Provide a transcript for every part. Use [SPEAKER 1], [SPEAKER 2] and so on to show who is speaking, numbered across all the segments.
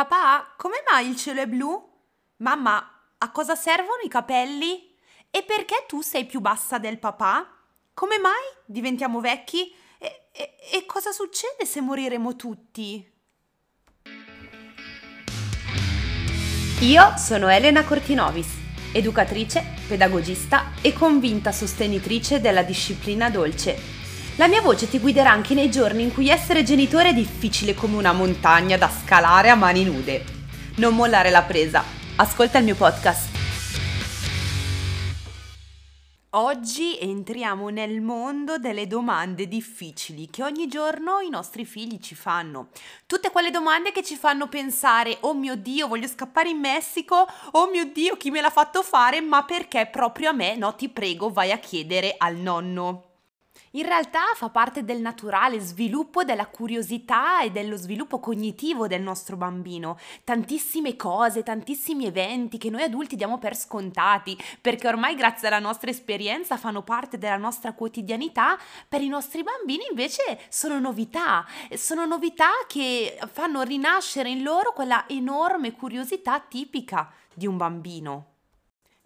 [SPEAKER 1] Papà, come mai il cielo è blu? Mamma, a cosa servono i capelli? E perché tu sei più bassa del papà? Come mai diventiamo vecchi? E, e, e cosa succede se moriremo tutti?
[SPEAKER 2] Io sono Elena Cortinovis, educatrice, pedagogista e convinta sostenitrice della disciplina dolce la mia voce ti guiderà anche nei giorni in cui essere genitore è difficile come una montagna da scalare a mani nude. Non mollare la presa. Ascolta il mio podcast.
[SPEAKER 1] Oggi entriamo nel mondo delle domande difficili che ogni giorno i nostri figli ci fanno. Tutte quelle domande che ci fanno pensare, oh mio Dio, voglio scappare in Messico, oh mio Dio, chi me l'ha fatto fare, ma perché proprio a me? No, ti prego, vai a chiedere al nonno in realtà fa parte del naturale sviluppo della curiosità e dello sviluppo cognitivo del nostro bambino. Tantissime cose, tantissimi eventi che noi adulti diamo per scontati, perché ormai grazie alla nostra esperienza fanno parte della nostra quotidianità, per i nostri bambini invece sono novità, sono novità che fanno rinascere in loro quella enorme curiosità tipica di un bambino.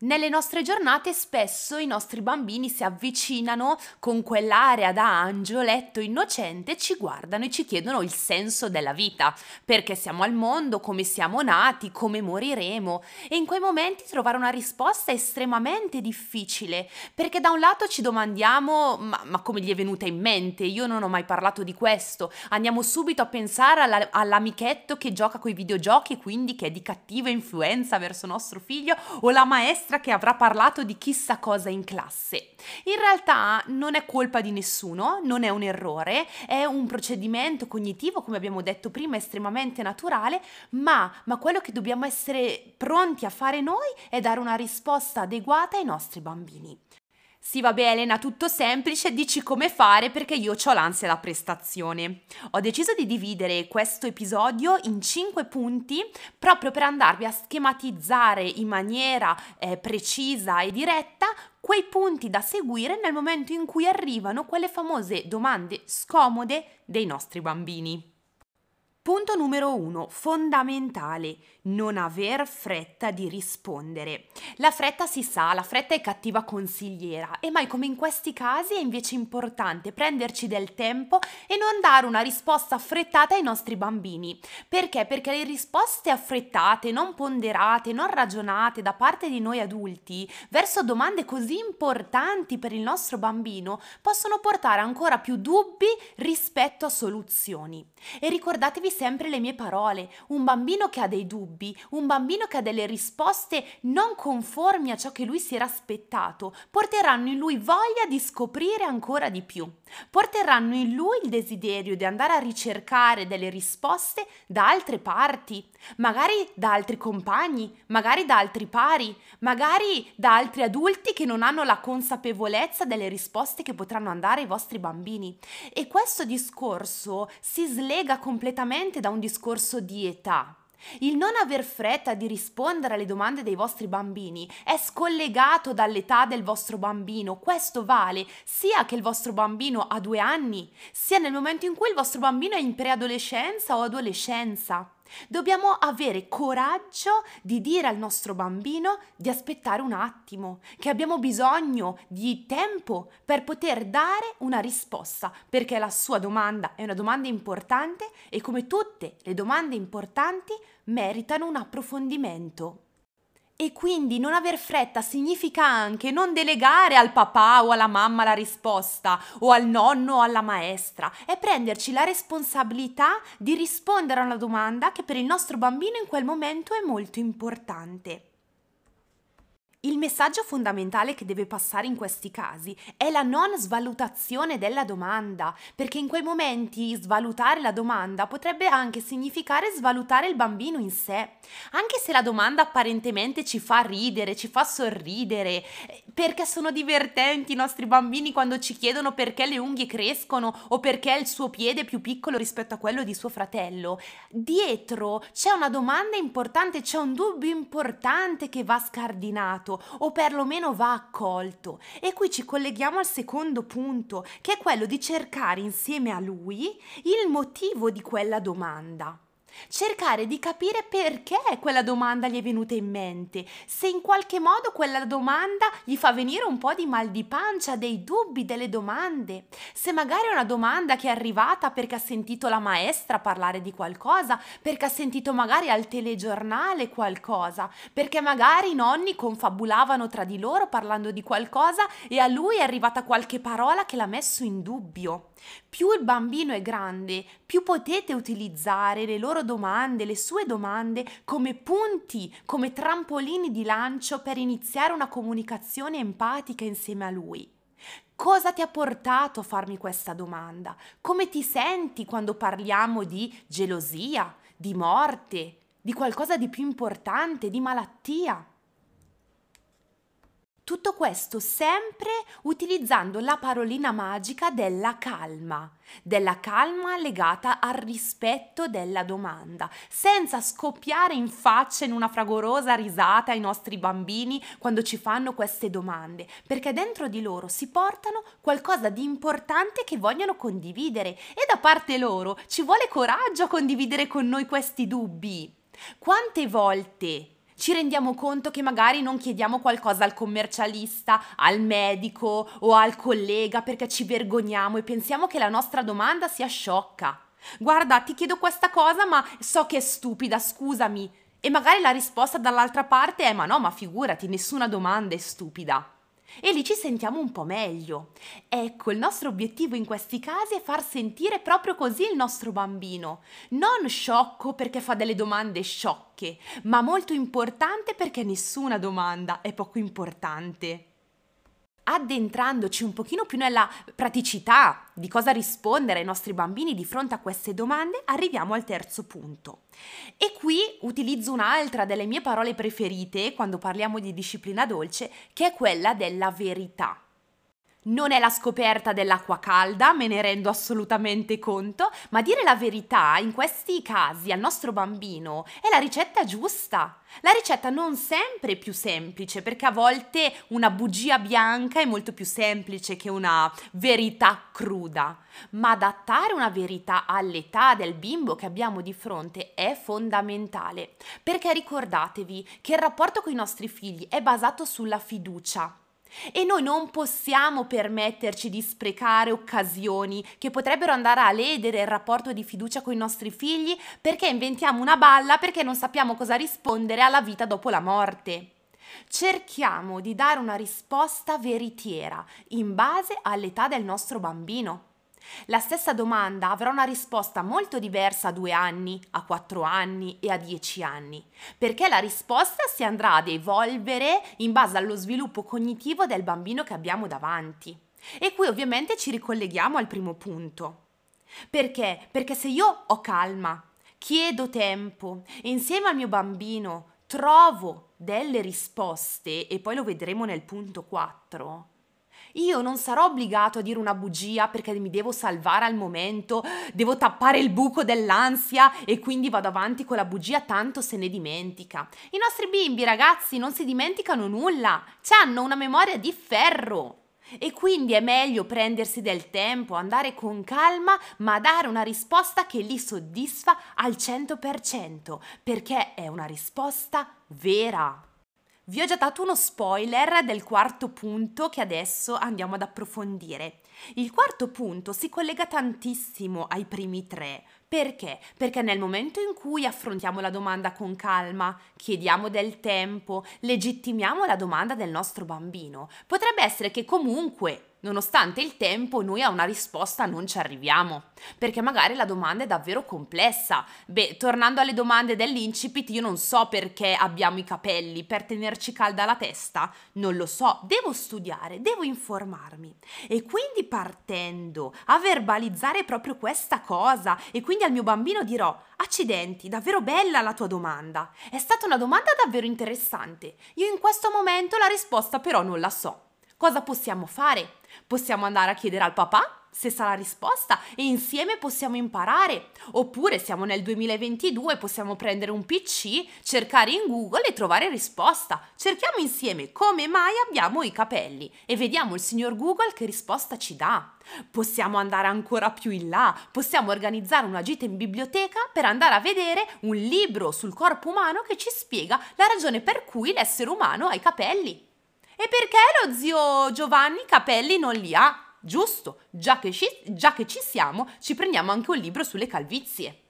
[SPEAKER 1] Nelle nostre giornate spesso i nostri bambini si avvicinano con quell'area da angioletto innocente, ci guardano e ci chiedono il senso della vita, perché siamo al mondo, come siamo nati, come moriremo. E in quei momenti trovare una risposta è estremamente difficile, perché da un lato ci domandiamo ma, ma come gli è venuta in mente, io non ho mai parlato di questo, andiamo subito a pensare alla, all'amichetto che gioca con i videogiochi e quindi che è di cattiva influenza verso nostro figlio o la maestra maestra che avrà parlato di chissà cosa in classe. In realtà non è colpa di nessuno, non è un errore, è un procedimento cognitivo, come abbiamo detto prima, estremamente naturale, ma, ma quello che dobbiamo essere pronti a fare noi è dare una risposta adeguata ai nostri bambini. Sì, vabbè Elena, tutto semplice, dici come fare perché io ho l'ansia da prestazione. Ho deciso di dividere questo episodio in 5 punti proprio per andarvi a schematizzare in maniera eh, precisa e diretta quei punti da seguire nel momento in cui arrivano quelle famose domande scomode dei nostri bambini. Punto numero uno, fondamentale, non aver fretta di rispondere. La fretta si sa, la fretta è cattiva consigliera e mai come in questi casi è invece importante prenderci del tempo e non dare una risposta affrettata ai nostri bambini. Perché? Perché le risposte affrettate, non ponderate, non ragionate da parte di noi adulti verso domande così importanti per il nostro bambino possono portare ancora più dubbi rispetto a soluzioni. E ricordatevi sempre le mie parole, un bambino che ha dei dubbi, un bambino che ha delle risposte non conformi a ciò che lui si era aspettato, porteranno in lui voglia di scoprire ancora di più, porteranno in lui il desiderio di andare a ricercare delle risposte da altre parti, magari da altri compagni, magari da altri pari, magari da altri adulti che non hanno la consapevolezza delle risposte che potranno andare ai vostri bambini. E questo discorso si slega completamente da un discorso di età. Il non aver fretta di rispondere alle domande dei vostri bambini è scollegato dall'età del vostro bambino. Questo vale sia che il vostro bambino ha due anni, sia nel momento in cui il vostro bambino è in preadolescenza o adolescenza. Dobbiamo avere coraggio di dire al nostro bambino di aspettare un attimo, che abbiamo bisogno di tempo per poter dare una risposta, perché la sua domanda è una domanda importante e come tutte le domande importanti meritano un approfondimento. E quindi non aver fretta significa anche non delegare al papà o alla mamma la risposta, o al nonno o alla maestra, è prenderci la responsabilità di rispondere a una domanda che per il nostro bambino in quel momento è molto importante. Il messaggio fondamentale che deve passare in questi casi è la non svalutazione della domanda, perché in quei momenti svalutare la domanda potrebbe anche significare svalutare il bambino in sé. Anche se la domanda apparentemente ci fa ridere, ci fa sorridere, perché sono divertenti i nostri bambini quando ci chiedono perché le unghie crescono o perché il suo piede è più piccolo rispetto a quello di suo fratello. Dietro c'è una domanda importante, c'è un dubbio importante che va scardinato o perlomeno va accolto. E qui ci colleghiamo al secondo punto, che è quello di cercare insieme a lui il motivo di quella domanda. Cercare di capire perché quella domanda gli è venuta in mente, se in qualche modo quella domanda gli fa venire un po' di mal di pancia, dei dubbi, delle domande, se magari è una domanda che è arrivata perché ha sentito la maestra parlare di qualcosa, perché ha sentito magari al telegiornale qualcosa, perché magari i nonni confabulavano tra di loro parlando di qualcosa e a lui è arrivata qualche parola che l'ha messo in dubbio. Più il bambino è grande, più potete utilizzare le loro domande, le sue domande come punti, come trampolini di lancio per iniziare una comunicazione empatica insieme a lui. Cosa ti ha portato a farmi questa domanda? Come ti senti quando parliamo di gelosia, di morte, di qualcosa di più importante, di malattia? Tutto questo sempre utilizzando la parolina magica della calma, della calma legata al rispetto della domanda, senza scoppiare in faccia in una fragorosa risata ai nostri bambini quando ci fanno queste domande, perché dentro di loro si portano qualcosa di importante che vogliono condividere e da parte loro ci vuole coraggio a condividere con noi questi dubbi. Quante volte ci rendiamo conto che magari non chiediamo qualcosa al commercialista, al medico o al collega perché ci vergogniamo e pensiamo che la nostra domanda sia sciocca. Guarda, ti chiedo questa cosa, ma so che è stupida, scusami. E magari la risposta dall'altra parte è: ma no, ma figurati, nessuna domanda è stupida e lì ci sentiamo un po' meglio. Ecco, il nostro obiettivo in questi casi è far sentire proprio così il nostro bambino, non sciocco perché fa delle domande sciocche, ma molto importante perché nessuna domanda è poco importante addentrandoci un pochino più nella praticità di cosa rispondere ai nostri bambini di fronte a queste domande, arriviamo al terzo punto. E qui utilizzo un'altra delle mie parole preferite quando parliamo di disciplina dolce, che è quella della verità. Non è la scoperta dell'acqua calda, me ne rendo assolutamente conto, ma dire la verità in questi casi al nostro bambino è la ricetta giusta. La ricetta non sempre più semplice, perché a volte una bugia bianca è molto più semplice che una verità cruda, ma adattare una verità all'età del bimbo che abbiamo di fronte è fondamentale, perché ricordatevi che il rapporto con i nostri figli è basato sulla fiducia e noi non possiamo permetterci di sprecare occasioni che potrebbero andare a ledere il rapporto di fiducia con i nostri figli perché inventiamo una balla perché non sappiamo cosa rispondere alla vita dopo la morte. Cerchiamo di dare una risposta veritiera in base all'età del nostro bambino. La stessa domanda avrà una risposta molto diversa a due anni, a quattro anni e a dieci anni, perché la risposta si andrà ad evolvere in base allo sviluppo cognitivo del bambino che abbiamo davanti. E qui ovviamente ci ricolleghiamo al primo punto. Perché? Perché se io ho calma, chiedo tempo e insieme al mio bambino trovo delle risposte, e poi lo vedremo nel punto 4, io non sarò obbligato a dire una bugia perché mi devo salvare al momento, devo tappare il buco dell'ansia e quindi vado avanti con la bugia tanto se ne dimentica. I nostri bimbi, ragazzi, non si dimenticano nulla, hanno una memoria di ferro. E quindi è meglio prendersi del tempo, andare con calma, ma dare una risposta che li soddisfa al 100%, perché è una risposta vera. Vi ho già dato uno spoiler del quarto punto che adesso andiamo ad approfondire. Il quarto punto si collega tantissimo ai primi tre. Perché? Perché nel momento in cui affrontiamo la domanda con calma, chiediamo del tempo, legittimiamo la domanda del nostro bambino, potrebbe essere che comunque Nonostante il tempo, noi a una risposta non ci arriviamo, perché magari la domanda è davvero complessa. Beh, tornando alle domande dell'incipit, io non so perché abbiamo i capelli, per tenerci calda la testa, non lo so, devo studiare, devo informarmi. E quindi partendo a verbalizzare proprio questa cosa, e quindi al mio bambino dirò, accidenti, davvero bella la tua domanda, è stata una domanda davvero interessante, io in questo momento la risposta però non la so. Cosa possiamo fare? Possiamo andare a chiedere al papà, se sa la risposta e insieme possiamo imparare. Oppure siamo nel 2022, possiamo prendere un PC, cercare in Google e trovare risposta. Cerchiamo insieme come mai abbiamo i capelli e vediamo il signor Google che risposta ci dà. Possiamo andare ancora più in là, possiamo organizzare una gita in biblioteca per andare a vedere un libro sul corpo umano che ci spiega la ragione per cui l'essere umano ha i capelli. E perché lo zio Giovanni i capelli non li ha? Giusto, già che, ci, già che ci siamo, ci prendiamo anche un libro sulle calvizie.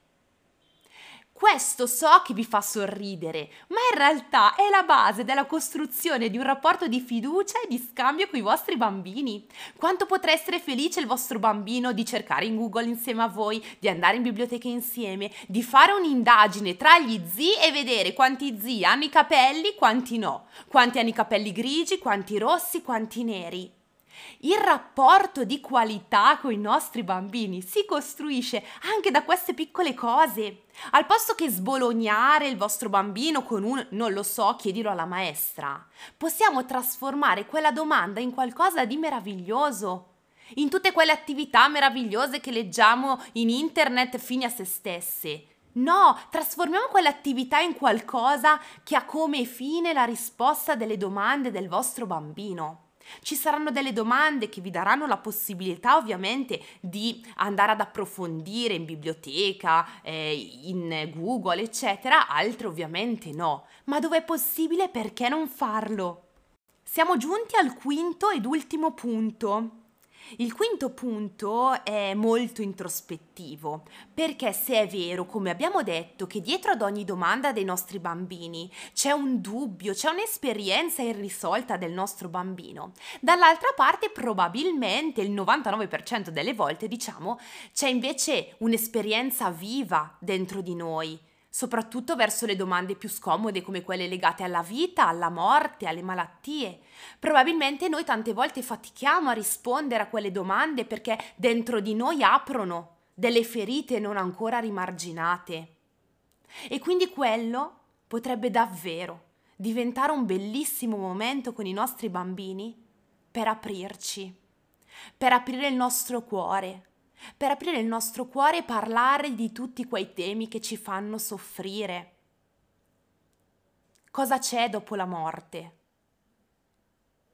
[SPEAKER 1] Questo so che vi fa sorridere, ma in realtà è la base della costruzione di un rapporto di fiducia e di scambio con i vostri bambini. Quanto potrà essere felice il vostro bambino di cercare in Google insieme a voi, di andare in biblioteca insieme, di fare un'indagine tra gli zii e vedere quanti zii hanno i capelli, quanti no, quanti hanno i capelli grigi, quanti rossi, quanti neri. Il rapporto di qualità con i nostri bambini si costruisce anche da queste piccole cose. Al posto che sbolognare il vostro bambino con un non lo so, chiedilo alla maestra, possiamo trasformare quella domanda in qualcosa di meraviglioso. In tutte quelle attività meravigliose che leggiamo in internet fini a se stesse. No, trasformiamo quell'attività in qualcosa che ha come fine la risposta delle domande del vostro bambino. Ci saranno delle domande che vi daranno la possibilità ovviamente di andare ad approfondire in biblioteca, eh, in Google, eccetera, altre ovviamente no. Ma dove è possibile perché non farlo? Siamo giunti al quinto ed ultimo punto. Il quinto punto è molto introspettivo, perché se è vero, come abbiamo detto, che dietro ad ogni domanda dei nostri bambini c'è un dubbio, c'è un'esperienza irrisolta del nostro bambino, dall'altra parte probabilmente il 99% delle volte, diciamo, c'è invece un'esperienza viva dentro di noi soprattutto verso le domande più scomode come quelle legate alla vita, alla morte, alle malattie. Probabilmente noi tante volte fatichiamo a rispondere a quelle domande perché dentro di noi aprono delle ferite non ancora rimarginate. E quindi quello potrebbe davvero diventare un bellissimo momento con i nostri bambini per aprirci, per aprire il nostro cuore, per aprire il nostro cuore e parlare di tutti quei temi che ci fanno soffrire. Cosa c'è dopo la morte?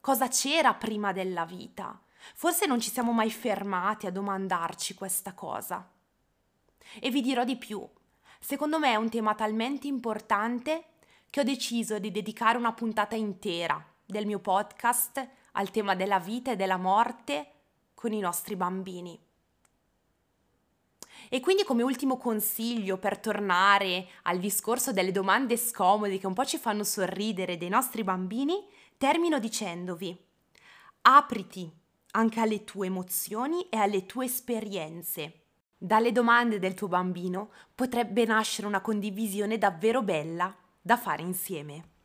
[SPEAKER 1] Cosa c'era prima della vita? Forse non ci siamo mai fermati a domandarci questa cosa. E vi dirò di più. Secondo me è un tema talmente importante che ho deciso di dedicare una puntata intera del mio podcast al tema della vita e della morte con i nostri bambini. E quindi come ultimo consiglio per tornare al discorso delle domande scomode che un po' ci fanno sorridere dei nostri bambini, termino dicendovi, apriti anche alle tue emozioni e alle tue esperienze. Dalle domande del tuo bambino potrebbe nascere una condivisione davvero bella da fare insieme.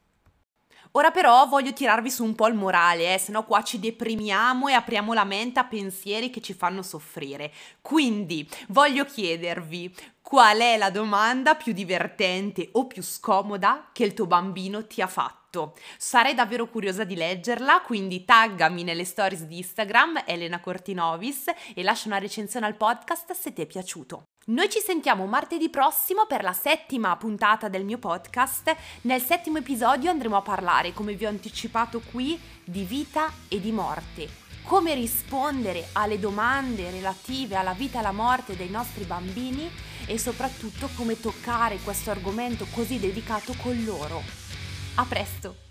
[SPEAKER 1] Ora però voglio tirarvi su un po' il morale, eh, se qua ci deprimiamo e apriamo la mente a pensieri che ci fanno soffrire. Quindi voglio chiedervi qual è la domanda più divertente o più scomoda che il tuo bambino ti ha fatto. Sarei davvero curiosa di leggerla, quindi taggami nelle stories di Instagram Elena Cortinovis e lascia una recensione al podcast se ti è piaciuto. Noi ci sentiamo martedì prossimo per la settima puntata del mio podcast. Nel settimo episodio andremo a parlare, come vi ho anticipato qui, di vita e di morte. Come rispondere alle domande relative alla vita e alla morte dei nostri bambini e soprattutto come toccare questo argomento così dedicato con loro. A presto!